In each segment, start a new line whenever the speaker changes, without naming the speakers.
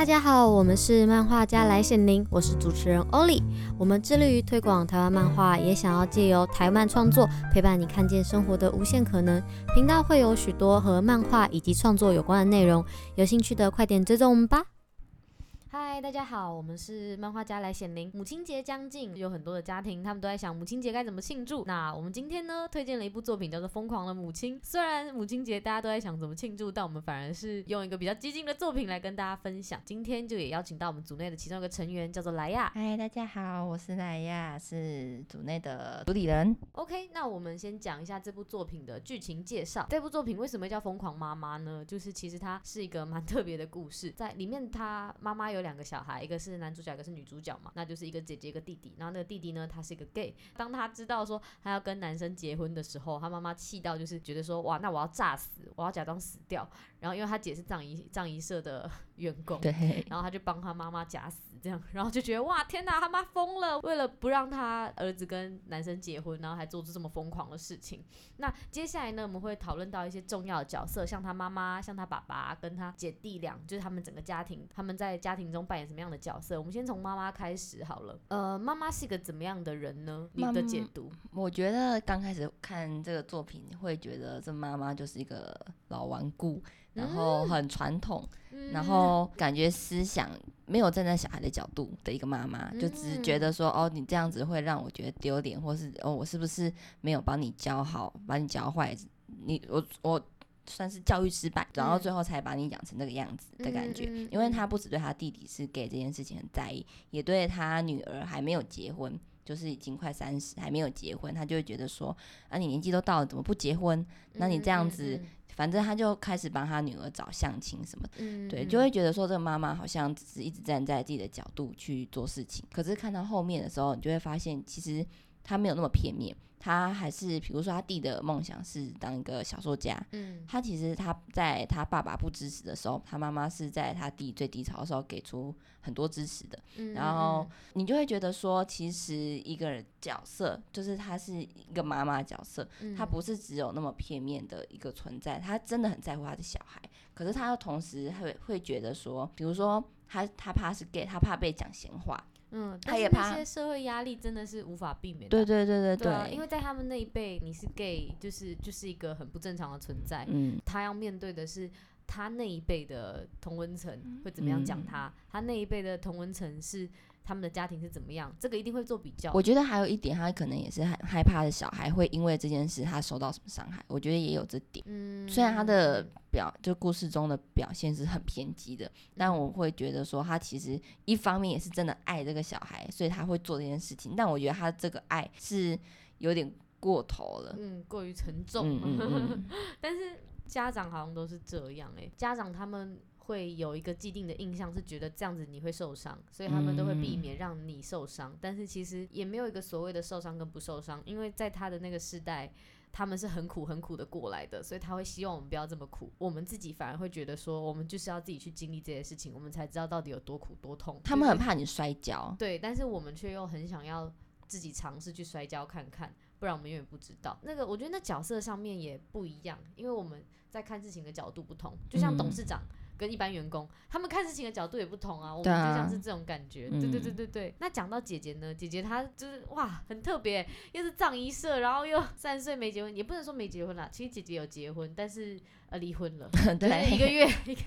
大家好，我们是漫画家来显灵，我是主持人欧丽。我们致力于推广台湾漫画，也想要借由台漫创作陪伴你看见生活的无限可能。频道会有许多和漫画以及创作有关的内容，有兴趣的快点追踪我们吧。嗨，大家好，我们是漫画家来显灵。母亲节将近，有很多的家庭，他们都在想母亲节该怎么庆祝。那我们今天呢，推荐了一部作品，叫做《疯狂的母亲》。虽然母亲节大家都在想怎么庆祝，但我们反而是用一个比较激进的作品来跟大家分享。今天就也邀请到我们组内的其中一个成员，叫做莱亚。
嗨，大家好，我是莱亚，是组内的主理人。
OK，那我们先讲一下这部作品的剧情介绍。这部作品为什么叫《疯狂妈妈》呢？就是其实它是一个蛮特别的故事，在里面，她妈妈有。两个小孩，一个是男主角，一个是女主角嘛，那就是一个姐姐，一个弟弟。然后那个弟弟呢，他是一个 gay。当他知道说他要跟男生结婚的时候，他妈妈气到就是觉得说，哇，那我要炸死，我要假装死掉。然后因为他姐是藏仪葬仪社的 员工，对，然后他就帮他妈妈假死。这样，然后就觉得哇，天哪，他妈疯了！为了不让他儿子跟男生结婚，然后还做出这么疯狂的事情。那接下来呢，我们会讨论到一些重要的角色，像他妈妈、像他爸爸跟他姐弟俩，就是他们整个家庭，他们在家庭中扮演什么样的角色。我们先从妈妈开始好了。呃，妈妈是个怎么样的人呢？你的解读？
我觉得刚开始看这个作品，会觉得这妈妈就是一个老顽固。然后很传统，嗯、然后感觉思想没有站在小孩的角度的一个妈妈，嗯、就只觉得说哦，你这样子会让我觉得丢脸，或是哦，我是不是没有帮你教好，把你教坏，你我我算是教育失败，然后最后才把你养成那个样子的感觉。嗯、因为他不只对他弟弟是 gay 这件事情很在意，也对他女儿还没有结婚，就是已经快三十还没有结婚，他就会觉得说啊，你年纪都到了，怎么不结婚？那你这样子。反正他就开始帮他女儿找相亲什么的，嗯、对，就会觉得说这个妈妈好像只是一直站在自己的角度去做事情。可是看到后面的时候，你就会发现其实他没有那么片面。他还是，比如说他弟的梦想是当一个小说家。嗯，他其实他在他爸爸不支持的时候，他妈妈是在他弟最低潮的时候给出很多支持的。嗯，然后你就会觉得说，其实一个角色就是他是一个妈妈角色，他不是只有那么片面的一个存在，他真的很在乎他的小孩，可是他又同时会会觉得说，比如说他他怕是 gay，他怕被讲闲话。嗯，他也怕那些
社会压力真的是无法避免的。
对对对
对对，因为在他们那一辈，你是 gay，就是就是一个很不正常的存在。嗯，他要面对的是他那一辈的同温层会怎么样讲他，嗯，他那一辈的同温层是。他们的家庭是怎么样？这个一定会做比较。
我觉得还有一点，他可能也是很害怕的小孩会因为这件事他受到什么伤害。我觉得也有这点。嗯，虽然他的表就故事中的表现是很偏激的，但我会觉得说他其实一方面也是真的爱这个小孩，所以他会做这件事情。但我觉得他这个爱是有点过头了，
嗯，过于沉重。嗯嗯嗯 但是家长好像都是这样哎、欸，家长他们。会有一个既定的印象，是觉得这样子你会受伤，所以他们都会避免让你受伤。嗯、但是其实也没有一个所谓的受伤跟不受伤，因为在他的那个时代，他们是很苦很苦的过来的，所以他会希望我们不要这么苦。我们自己反而会觉得说，我们就是要自己去经历这些事情，我们才知道到底有多苦多痛。
他们很怕你摔跤，
对，但是我们却又很想要自己尝试去摔跤看看，不然我们永远不知道。那个我觉得那角色上面也不一样，因为我们在看事情的角度不同，就像董事长。嗯跟一般员工，他们看事情的角度也不同啊。我们就像是这种感觉，对，啊、对对对对那讲到姐姐呢？姐姐她就是哇，很特别，又是葬仪社，然后又 三十岁没结婚，也不能说没结婚啦。其实姐姐有结婚，但是呃离婚了。对，一个月一个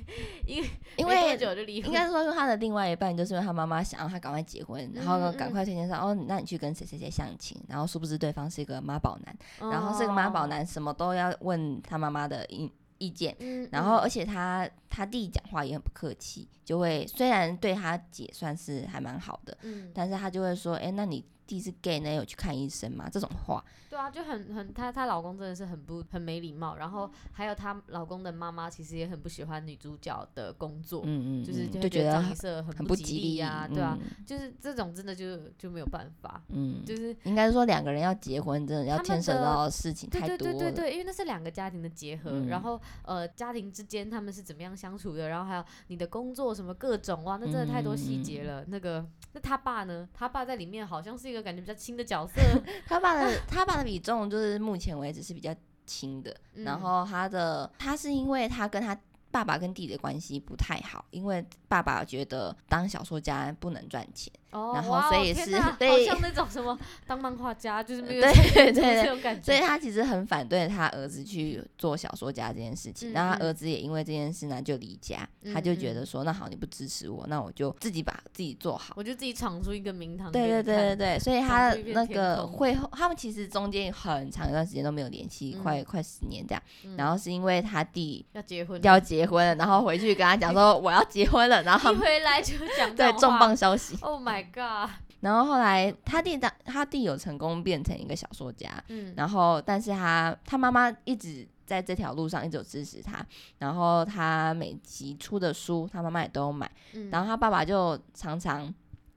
一个，因为多久就离婚？
应该说，说她的另外一半就是因为她妈妈想让她赶快结婚，然后赶快推荐上哦，那你去跟谁谁谁相亲，然后殊不知对方是一个妈宝男，哦、然后这个妈宝男什么都要问他妈妈的意意见，嗯、然后而且他。他弟讲话也很不客气，就会虽然对他姐算是还蛮好的，嗯，但是他就会说，哎、欸，那你弟是 gay 呢，有去看医生吗？这种话，
对啊，就很很，她她老公真的是很不很没礼貌，然后还有她老公的妈妈其实也很不喜欢女主角的工作，嗯嗯，就是就觉得张一社很不吉利啊，对啊，就是这种真的就就没有办法，嗯，就是
应该说两个人要结婚，真的要牵扯到的事情太多了，对对对对，
因为那是两个家庭的结合，嗯、然后呃家庭之间他们是怎么样相处的，然后还有你的工作什么各种哇，那真的太多细节了。嗯、那个，那他爸呢？他爸在里面好像是一个感觉比较轻的角色。
他爸的 他爸的比重就是目前为止是比较轻的。嗯、然后他的他是因为他跟他爸爸跟弟弟的关系不太好，因为爸爸觉得当小说家不能赚钱。
哦，
然后所以是
对，好像那种什么当漫画家就是没有
对对 对
这种感觉，
所以他其实很反对他儿子去做小说家这件事情。那、嗯、他儿子也因为这件事呢就离家，嗯、他就觉得说，那好，你不支持我，那我就自己把自己做好，
我就自己闯出一个名堂。
对对对对对，所以他那个会后，他们其实中间很长一段时间都没有联系，嗯、快快十年这样、嗯。然后是因为他弟
要结婚，
要结婚了，然后回去跟他讲说 我要结婚了，然后
一回来就讲
对重磅消息。
Oh my god！
然后后来他弟当他弟有成功变成一个小说家，嗯，然后但是他他妈妈一直在这条路上一直有支持他，然后他每集出的书他妈妈也都有买，嗯，然后他爸爸就常常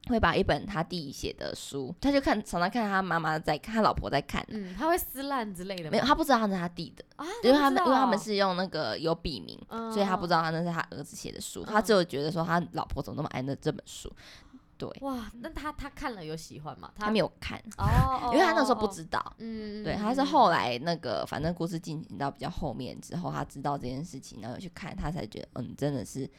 会把一本他弟写的书，他就看常常看他妈妈在看，他老婆在看，
嗯，他会撕烂之类的？
没有，他不知道他是他弟的啊，因为他们因为他们是用那个有笔名，嗯，所以他不知道他那是他儿子写的书，嗯，他只有觉得说他老婆怎么那么爱那这本书。对，
哇，那他他看了有喜欢吗？
他没有看
哦，
因为他那时候不知道，
嗯，
对，他是后来那个，反正故事进行到比较后面之后，他知道这件事情，然后去看，他才觉得，嗯，真的是。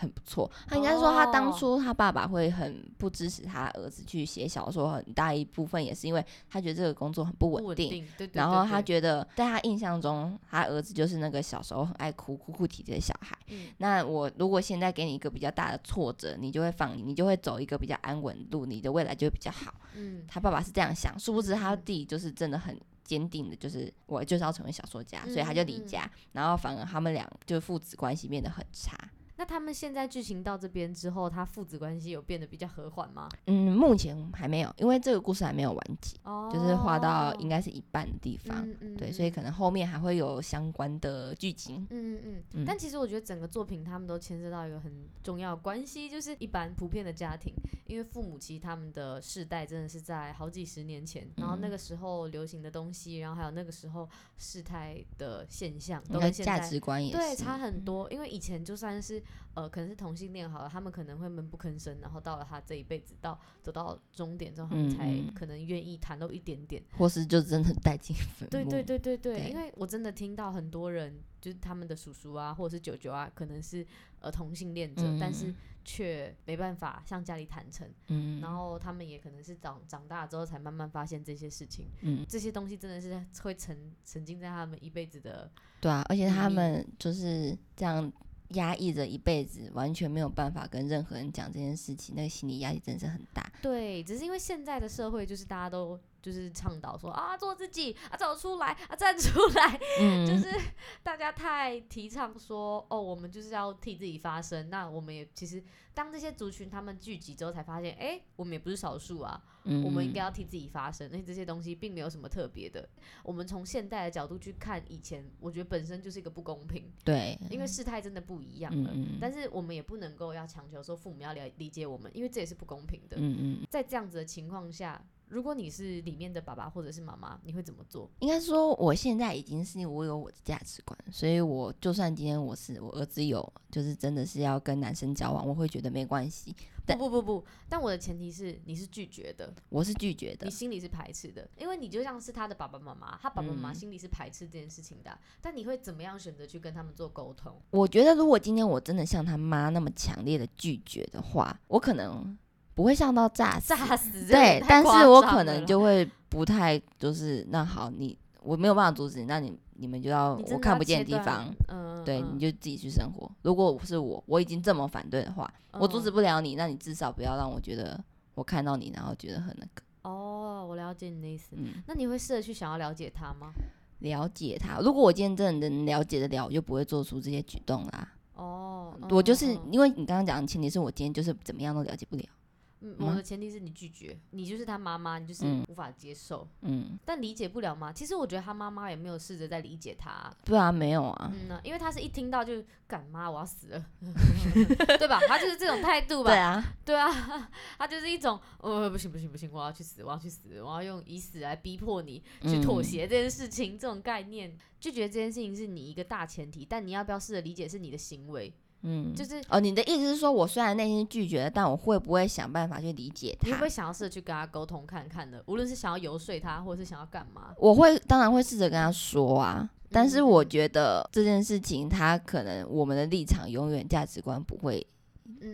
很不错，他应该说他当初他爸爸会很不支持他儿子去写小说，很大一部分也是因为他觉得这个工作很不稳定，然后他觉得在他印象中，他儿子就是那个小时候很爱哭、哭哭啼啼的小孩。那我如果现在给你一个比较大的挫折，你就会放你，你就会走一个比较安稳路，你的未来就会比较好。嗯他爸爸是这样想，殊不知他弟就是真的很坚定的，就是我就是要成为小说家，所以他就离家，然后反而他们俩就父子关系变得很差。
那他们现在剧情到这边之后，他父子关系有变得比较和缓吗？
嗯，目前还没有，因为这个故事还没有完结，哦、就是画到应该是一半的地方，嗯嗯、对，所以可能后面还会有相关的剧情。
嗯嗯嗯，嗯。但其实我觉得整个作品他们都牵涉到一个很重要的关系，就是一般普遍的家庭，因为父母其实他们的世代真的是在好几十年前，然后那个时候流行的东西，然后还有那个时候事态的现象，都跟
价值观也是
对差很多，因为以前就算是。呃，可能是同性恋好了，他们可能会闷不吭声，然后到了他这一辈子到走到终点之后，他们才可能愿意袒露一点点，
或是就真的带进坟墓。
对对对对对，对，因为我真的听到很多人，就是他们的叔叔啊，或者是舅舅啊，可能是呃同性恋者，嗯，但是却没办法向家里坦诚。嗯，然后他们也可能是长长大之后才慢慢发现这些事情。嗯，这些东西真的是会沉沉浸在他们一辈子的。
对啊，而且他们就是这样。压抑着一辈子，完全没有办法跟任何人讲这件事情，那个心理压力真是很大。
对，只是因为现在的社会就是大家都。就是倡导说啊，做自己啊，走出来啊，站出来，嗯，就是大家太提倡说哦，我们就是要替自己发声。那我们也其实当这些族群他们聚集之后，才发现，哎、欸，我们也不是少数啊，嗯，我们应该要替自己发声。那这些东西并没有什么特别的。我们从现代的角度去看以前，我觉得本身就是一个不公平。
对，
因为事态真的不一样了。嗯，但是我们也不能够要强求说父母要了理解我们，因为这也是不公平的。嗯嗯，在这样子的情况下。如果你是里面的爸爸或者是妈妈，你会怎么做？
应该说，我现在已经是我有我的价值观，所以我就算今天我是我儿子有，就是真的是要跟男生交往，我会觉得没关系。
不不不不，但我的前提是你是拒绝的，
我是拒绝的，
你心里是排斥的，因为你就像是他的爸爸妈妈，他爸爸妈妈心里是排斥这件事情的，嗯。但你会怎么样选择去跟他们做沟通？
我觉得如果今天我真的像他妈那么强烈的拒绝的话，我可能。不会像到炸死，
炸死
对，但是我可能就会不太就是那好，你我没有办法阻止你，那你你们就要，要我看不见的地方，嗯，对嗯，你就自己去生活。如果是我，我已经这么反对的话，嗯，我阻止不了你，那你至少不要让我觉得我看到你，然后觉得很那个。
哦，我了解你的意思。嗯，那你会试着去想要了解他吗？
了解他，如果我今天真的能了解得了，我就不会做出这些举动啦。
哦，
我就是，嗯，因为你刚刚讲的前提是我今天就是怎么样都了解不了。
嗯，我的前提是你拒绝，嗯、你就是他妈妈，你就是无法接受，嗯，但理解不了吗？其实我觉得他妈妈也没有试着在理解他、啊，
对啊，没有啊，
嗯呢，因为他是一听到就干妈我要死了，对吧？他就是这种态度吧？
对啊，
对啊，他就是一种，呃，不行不行不行，我要去死，我要去死，我要用以死来逼迫你去妥协这件事情、嗯，这种概念，拒绝这件事情是你一个大前提，但你要不要试着理解是你的行为？
嗯，
就是
哦，你的意思是说，我虽然内心拒绝了，但我会不会想办法去理解他？
你会不会想要试着去跟他沟通看看的？无论是想要游说他，或者是想要干嘛？
我会，当然会试着跟他说啊。但是我觉得这件事情，他可能我们的立场永远价值观不会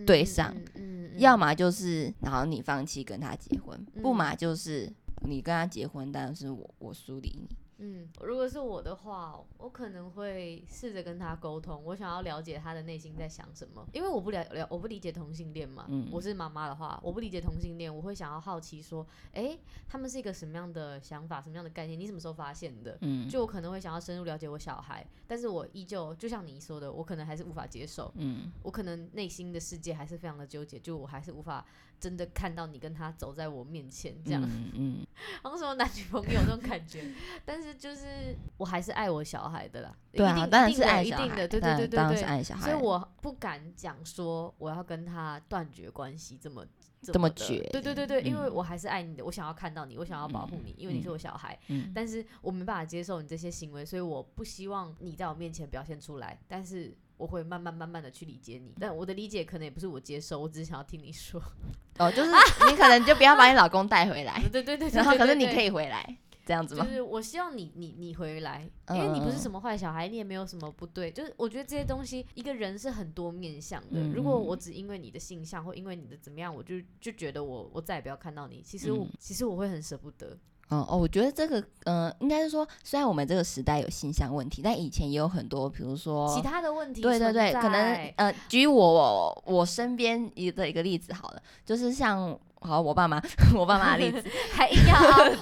对上，
嗯嗯嗯、
要么就是然后你放弃跟他结婚，
嗯、
不嘛就是你跟他结婚，但是我我疏离你。
嗯，如果是我的话，我可能会试着跟他沟通，我想要了解他的内心在想什么，因为我不了了，我不理解同性恋嘛。嗯，我是妈妈的话，我不理解同性恋，我会想要好奇说，哎、欸，他们是一个什么样的想法，什么样的概念？你什么时候发现的？嗯，就我可能会想要深入了解我小孩，但是我依旧就像你说的，我可能还是无法接受。嗯，我可能内心的世界还是非常的纠结，就我还是无法真的看到你跟他走在我面前这样。嗯，嗯。好像什么男女朋友那种感觉，但是。就是我还是爱我小孩的啦，
对啊，当然是爱小孩，
一定的，对对对对。
对，是爱小孩，
所以我不敢讲说我要跟他断绝关系这么
这么绝，
对对对对，因为我还是爱你的，我想要看到你，我想要保护你，因为你是我小孩，但是我没办法接受你这些行为，所以我不希望你在我面前表现出来，但是我会慢慢慢慢的去理解你，但我的理解可能也不是我接受，我只是想要听你说，
哦，就是你可能就不要把你老公带回来，
对对对，
然后可是你可以回来。这样子吗？
就是我希望你你你回来，因为你不是什么坏小孩，你也没有什么不对。就是我觉得这些东西，一个人是很多面向的。如果我只因为你的性向或因为你的怎么样，我就就觉得我我再也不要看到你。其实我其实我会很舍不得。
哦哦，我觉得这个嗯，应该是说，虽然我们这个时代有性向问题，但以前也有很多，比如说
其他的问题。
对对对，可能呃，举我我身边一的一个例子好了，就是像。好，我爸妈，我爸妈的例子，
还硬要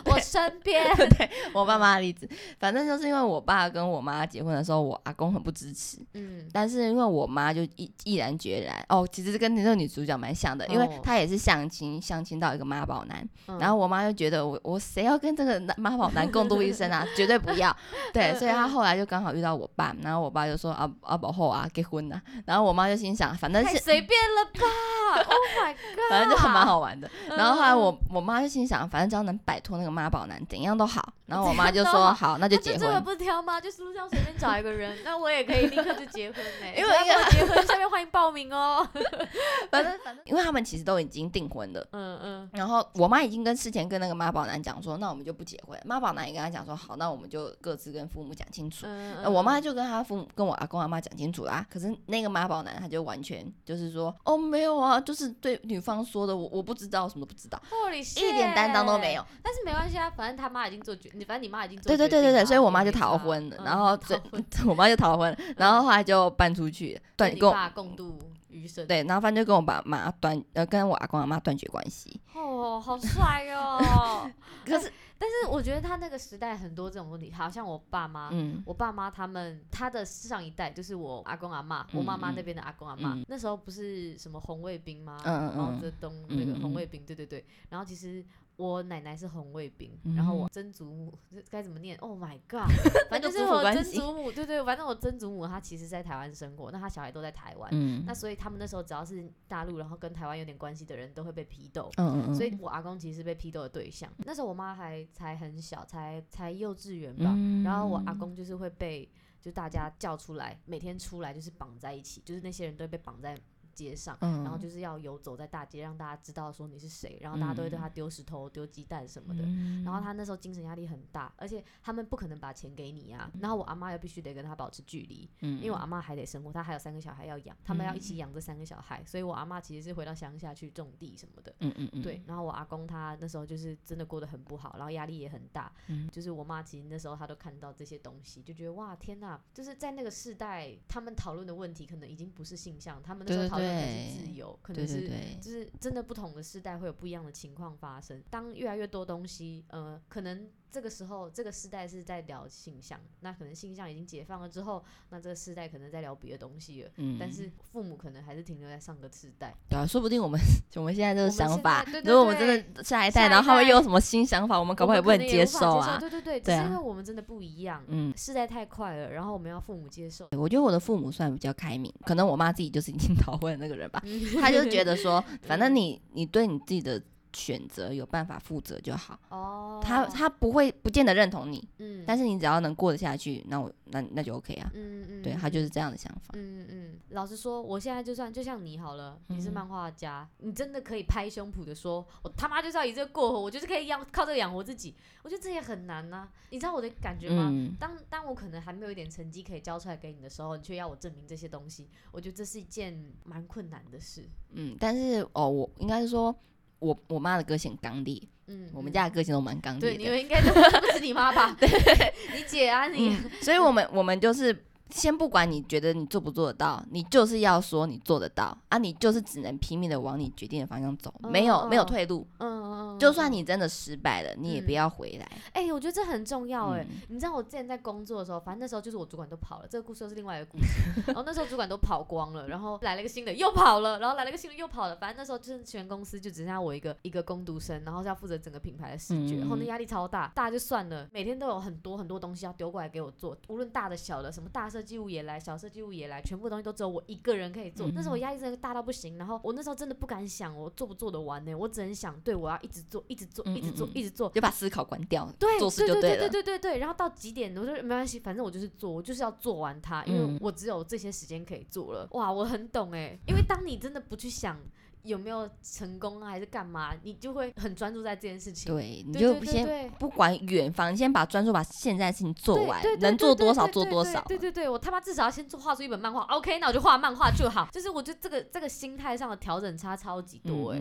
我身边，
对我爸妈的例子，反正就是因为我爸跟我妈结婚的时候，我阿公很不支持，嗯，但是因为我妈就毅毅然决然，哦，其实跟那个女主角蛮像的，因为她也是相亲，相亲到一个妈宝男，然后我妈就觉得我我谁要跟这个妈宝男共度一生啊，绝对不要，对，所以她后来就刚好遇到我爸，然后我爸就说啊啊宝后啊结婚了，然后我妈就心想，反正是
随便了吧，Oh my god，
反正就很蛮好玩的。然后后来我我妈就心想，反正只要能摆脱那个妈宝男，怎样都好。然后我妈就说：“好，那就结婚。”这个
不挑吗？就是路上随便找一个人，那我也可以立刻就结婚嘞。因为要结婚，下面欢迎报名哦。
反正反正，因为他们其实都已经订婚了。嗯嗯。然后我妈已经跟事前跟那个妈宝男讲说：“那我们就不结婚。”妈宝男也跟他讲说：“好，那我们就各自跟父母讲清楚。”嗯。我妈就跟他父母跟我阿公阿妈讲清楚啦。可是那个妈宝男他就完全就是说：“哦，没有啊，就是对女方说的，我我不知道，什么都不知道，一点担当都没有。”
但是没关系啊，反正他妈已经做决，反正你妈已经做。
对对对对对，所以 我妈就逃婚了，然后这我妈就逃婚，然后后来就搬出去，断
跟我共度余生。
对，然后反正就跟我爸妈断呃，跟我阿公阿妈断绝关系。
哦，好帅哦！可是，但是我觉得他那个时代很多这种问题，好像我爸妈，嗯，我爸妈他们他的上一代就是我阿公阿妈，我妈妈那边的阿公阿妈，那时候不是什么红卫兵吗？毛泽东那个红卫兵，对对对，然后其实。我奶奶是红卫兵，然后我曾祖母该怎么念？Oh my god！反正就是我曾祖母，对对，反正我曾祖母她其实在台湾生活，那她小孩都在台湾，嗯、那所以他们那时候只要是大陆，然后跟台湾有点关系的人都会被批斗，嗯嗯，所以我阿公其实是被批斗的对象。那时候我妈还才很小，才才幼稚园吧，嗯、然后我阿公就是会被就大家叫出来，每天出来就是绑在一起，就是那些人都会被绑在。街上，然后就是要游走在大街，让大家知道说你是谁，然后大家都会对他丢石头、丢鸡蛋什么的。然后他那时候精神压力很大，而且他们不可能把钱给你啊。然后我阿妈又必须得跟他保持距离，因为我阿妈还得生活，她还有三个小孩要养，他们要一起养这三个小孩，所以我阿妈其实是回到乡下去种地什么的。嗯嗯嗯对。然后我阿公他那时候就是真的过得很不好，然后压力也很大。就是我妈其实那时候她都看到这些东西，就觉得哇天哪！就是在那个世代，他们讨论的问题可能已经不是性向，他们那时候讨论。自由可能是，对对对，就是真的不同的时代会有不一样的情况发生。当越来越多东西，呃，可能。这个时候，这个时代是在聊性向，那可能性向已经解放了之后，那这个时代可能在聊别的东西了。嗯，但是父母可能还是停留在上个时代。对啊，
说不定我们 我们现在这个想法，如果我们真的下一代，然后他们又有什么新想法，我们可不可以不能接受啊。
对对对，只是因为我们真的不一样，嗯，世代太快了，然后我们要父母接受。
我觉得我的父母算比较开明，可能我妈自己就是已经 逃婚的那个人吧，她就觉得 说，反正你你对你自己的。选择有办法负责就好。
哦，
他他不会不见得认同你，
嗯，
但是你只要能过得下去，那我那那就 OK 啊。
嗯嗯，
对他就是这样的想法。
嗯嗯，老实说，我现在就算就像你好了，你是漫画家，
嗯、
你真的可以拍胸脯的说，我他妈就是要以这个过活，我就是可以养靠这个养活自己。我觉得这也很难呐、啊，你知道我的感觉吗？嗯、当当我可能还没有一点成绩可以交出来给你的时候，你却要我证明这些东西，我觉得这是一件蛮困难的事。
嗯，但是哦，我应该是说。我我妈的个性刚烈，嗯，我们家的个性都蛮刚烈的。
对，你们应该都不是你妈吧？对，你姐啊，你。
嗯、所以我们我们就是。先不管你觉得你做不做得到，你就是要说你做得到啊！你就是只能拼命的往你决定的方向走，哦、没有、哦、没有退路。嗯嗯，就算你真的失败了，嗯、你也不要回来。哎、
欸，我觉得这很重要哎、欸。嗯、你知道我之前在工作的时候，反正那时候就是我主管都跑了，这个故事又是另外一个故事。然后那时候主管都跑光了，然后来了一个新的又跑了，然后来了一个新的又跑了。反正那时候就是全公司就只剩下我一个一个工读生，然后是要负责整个品牌的视觉，然后那压力超大，大就算了，每天都有很多很多东西要丢过来给我做，无论大的小的，什么大设计物也来，小。设计物也来，全部东西都只有我一个人可以做。嗯、那时候我压力真的大到不行，然后我那时候真的不敢想我做不做得完呢？我只能想，对我要一直做，一直做，一直做，一直做，
就把思考关掉，
对，
做事就对了。
对对对对对对对。然后到几点，我就没关系，反正我就是做，我就是要做完它，因为我只有这些时间可以做了。哇，我很懂哎，因为当你真的不去想。有没有成功啊，还是干嘛？你就会很专注在这件事情。
对，你就先不管远方，你先把专注把现在的事情做完，能做多少做多少。
对对对，我他妈至少要先做画出一本漫画。OK，那我就画漫画就好。就是我觉得这个这个心态上的调整差超级多哎。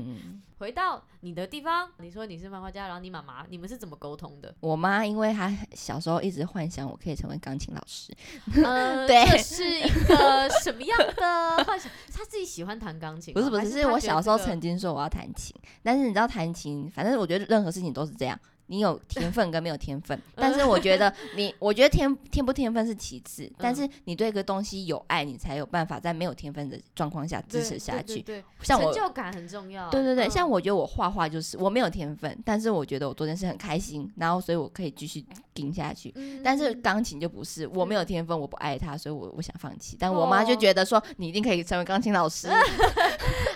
回到你的地方，你说你是漫画家，然后你妈妈，你们是怎么沟通的？
我妈因为她小时候一直幻想我可以成为钢琴老师。
呃，对，是一个什么样的幻想？她自己喜欢弹钢琴？
不是不是，是我。小时候曾经说我要弹琴，但是你知道弹琴，反正我觉得任何事情都是这样。你有天分跟没有天分，但是我觉得你，我觉得天天不天分是其次，但是你对一个东西有爱，你才有办法在没有天分的状况下支持下去。对，
像我成就感很重要。
对对对，像我觉得我画画就是我没有天分，但是我觉得我做件事很开心，然后所以我可以继续顶下去。但是钢琴就不是，我没有天分，我不爱它，所以我我想放弃。但我妈就觉得说你一定可以成为钢琴老师。
他他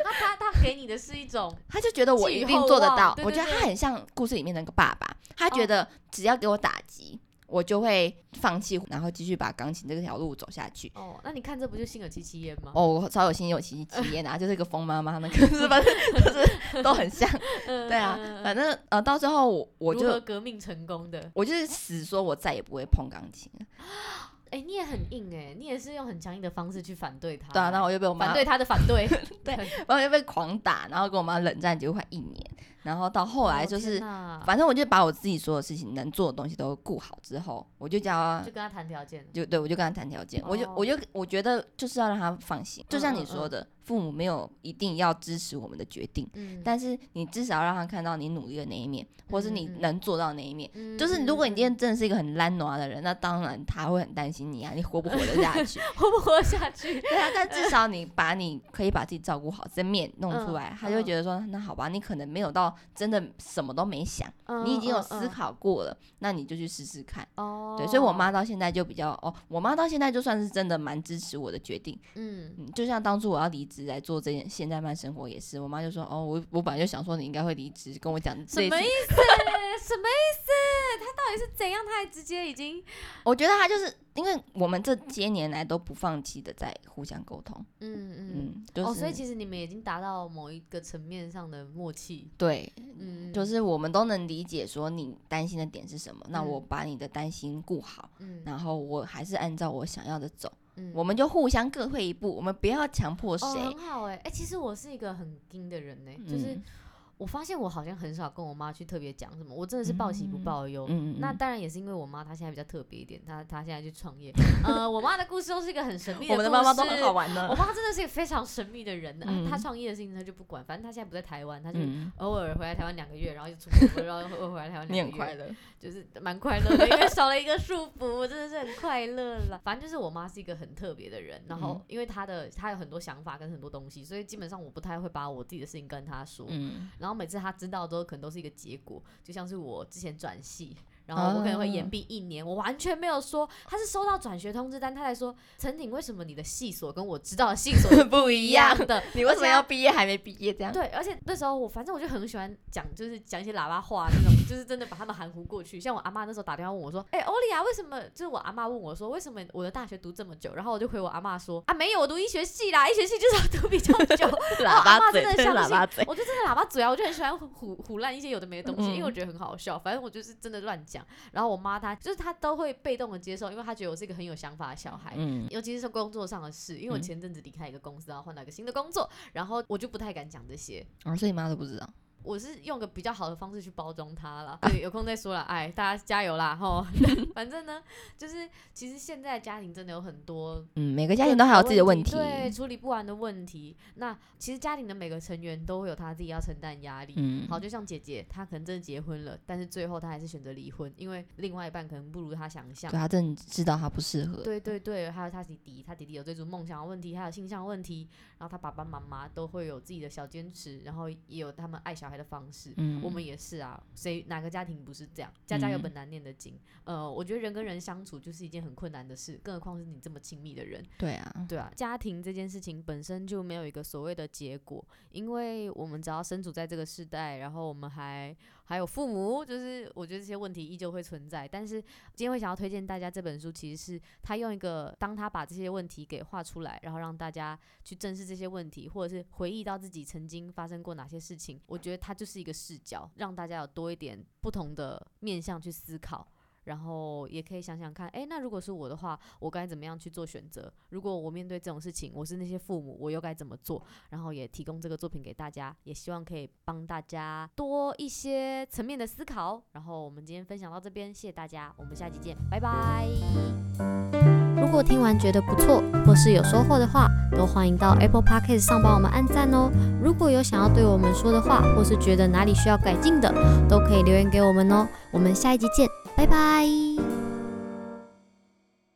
给你的是一种，
他就觉得我一定做得到。我觉得他很像故事里面那个爸爸，他觉得。只要给我打击，我就会放弃，然后继续把钢琴这条路走下去。
哦，那你看这不就心有戚戚焉吗？
哦，我超有心有戚戚焉啊，就是一个疯妈妈那个，反正就是 都很像。对啊，反正呃，到最后我我就
革命成功的，
我就是死说我再也不会碰钢琴。
哎、欸，你也很硬哎、欸，你也是用很强硬的方式去反对他。
对啊，然后我又被我妈
反对他的反对，
对，然后又被狂打，然后跟我妈冷战，结果快一年。然后到后来就是，哦、反正我就把我自己所有事情能做的东西都顾好之后，我就叫他，
就跟他谈条件，
就对，我就跟他谈条件，哦、我就我就我觉得就是要让他放心，就像你说的。嗯嗯嗯父母没有一定要支持我们的决定，嗯、但是你至少让他看到你努力的那一面，嗯、或是你能做到那一面。嗯、就是如果你今天真的是一个很懒惰的人，嗯、那当然他会很担心你啊，你活不活得下去？
活不活得下去？
对啊，但至少你把你可以把自己照顾好，这面弄出来，嗯、他就会觉得说，嗯、那好吧，你可能没有到真的什么都没想，嗯、你已经有思考过了，嗯、那你就去试试看。哦，对，所以我妈到现在就比较哦，我妈到现在就算是真的蛮支持我的决定。嗯，嗯，就像当初我要离职来做这件。现在慢生活也是，我妈就说：“哦，我我本来就想说你应该会离职，跟我讲什么意思？什么
意思？他到底是怎样？他还直接已经……
我觉得他就是因为我们这些年来都不放弃的在互相沟通，嗯嗯
嗯，就是、哦，所以其实你们已经达到某一个层面上的默契，
对，嗯，就是我们都能理解说你担心的点是什么，嗯、那我把你的担心顾好，嗯，然后我还是按照我想要的走。”嗯、我们就互相各退一步，我们不要强迫谁。哦，
很好哎、欸，哎、欸，其实我是一个很硬的人呢、欸，嗯、就是。我发现我好像很少跟我妈去特别讲什么，我真的是报喜不报忧。嗯、那当然也是因为我妈她现在比较特别一点，她她现在去创业。呃，我妈的故事都是一个很神秘的故事。
我们的妈妈都很好玩的。
我妈真的是一个非常神秘的人。嗯、她创业的事情她就不管，反正她现在不在台湾，她就偶尔回来台湾两个月，然后就出国，然后偶尔回来台湾两个月。
你很快乐，
就是蛮快乐的，因为少了一个束缚，我真的是很快乐了。反正就是我妈是一个很特别的人，然后因为她的她有很多想法跟很多东西，所以基本上我不太会把我自己的事情跟她说。嗯、然后每次他知道。都可能都是一个结果，就像是我之前转系，然后我可能会延毕一年，我完全没有说，他是收到转学通知单，他才说陈婷，为什么你的系所跟我知道的系所 不一样的？
你为什么要毕业还没毕业这样？
对，而且那时候我反正我就很喜欢讲，就是讲一些喇叭话那种，就是真的把他们含糊过去。像我阿妈那时候打电话问我说：“哎、欸，欧丽亚，为什么？”就是我阿妈问我说：“为什么我的大学读这么久？”然后我就回我阿妈说：“啊，没有，我读医学系啦，医学系就是要读比较久。”
喇叭嘴，
真的
喇叭嘴，
我就真的喇叭嘴啊！我就很喜欢胡胡烂一些有的没的东西，
嗯、
因为我觉得很好笑。反正我就是真的乱讲。然后我妈她就是她都会被动的接受，因为她觉得我是一个很有想法的小孩。嗯，尤其是工作上的事，因为我前阵子离开一个公司，然后换了一个新的工作，然后我就不太敢讲这些。
哦，所以你妈都不知道。
我是用个比较好的方式去包装它了，对，有空再说了，哎，大家加油啦，吼，反正呢，就是其实现在家庭真的有很多，
嗯，每个家庭都还有自己的问题，
对，处理不完的问题。那其实家庭的每个成员都会有他自己要承担压力，嗯，好，就像姐姐，她可能真的结婚了，但是最后她还是选择离婚，因为另外一半可能不如她想象，
对，她真的知道她不适合，
对对对，还有她弟弟，她弟弟有追逐梦想的问题，还有性向问题，然后她爸爸妈妈都会有自己的小坚持，然后也有他们爱小孩的方式，嗯。我们也是啊，谁哪个家庭不是这样？家家有本难念的经。嗯、呃，我觉得人跟人相处就是一件很困难的事，更何况是你这么亲密的人。
对啊，
对啊，家庭这件事情本身就没有一个所谓的结果，因为我们只要身处在这个世代，然后我们还还有父母，就是我觉得这些问题依旧会存在。但是今天会想要推荐大家这本书，其实是他用一个，当他把这些问题给画出来，然后让大家去正视这些问题，或者是回忆到自己曾经发生过哪些事情。我觉得他就是一个视角，让大家有多一点不同的面向去思考。然后也可以想想看，诶，那如果是我的话，我该怎么样去做选择？如果我面对这种事情，我是那些父母，我又该怎么做？然后也提供这个作品给大家，也希望可以帮大家多一些层面的思考。然后我们今天分享到这边，谢谢大家，我们下期见，拜拜。如果听完觉得不错，或是有收获的话，都欢迎到 Apple Podcast 上帮我们按赞哦。如果有想要对我们说的话，或是觉得哪里需要改进的，都可以留言给我们哦。我们下一集见。拜拜。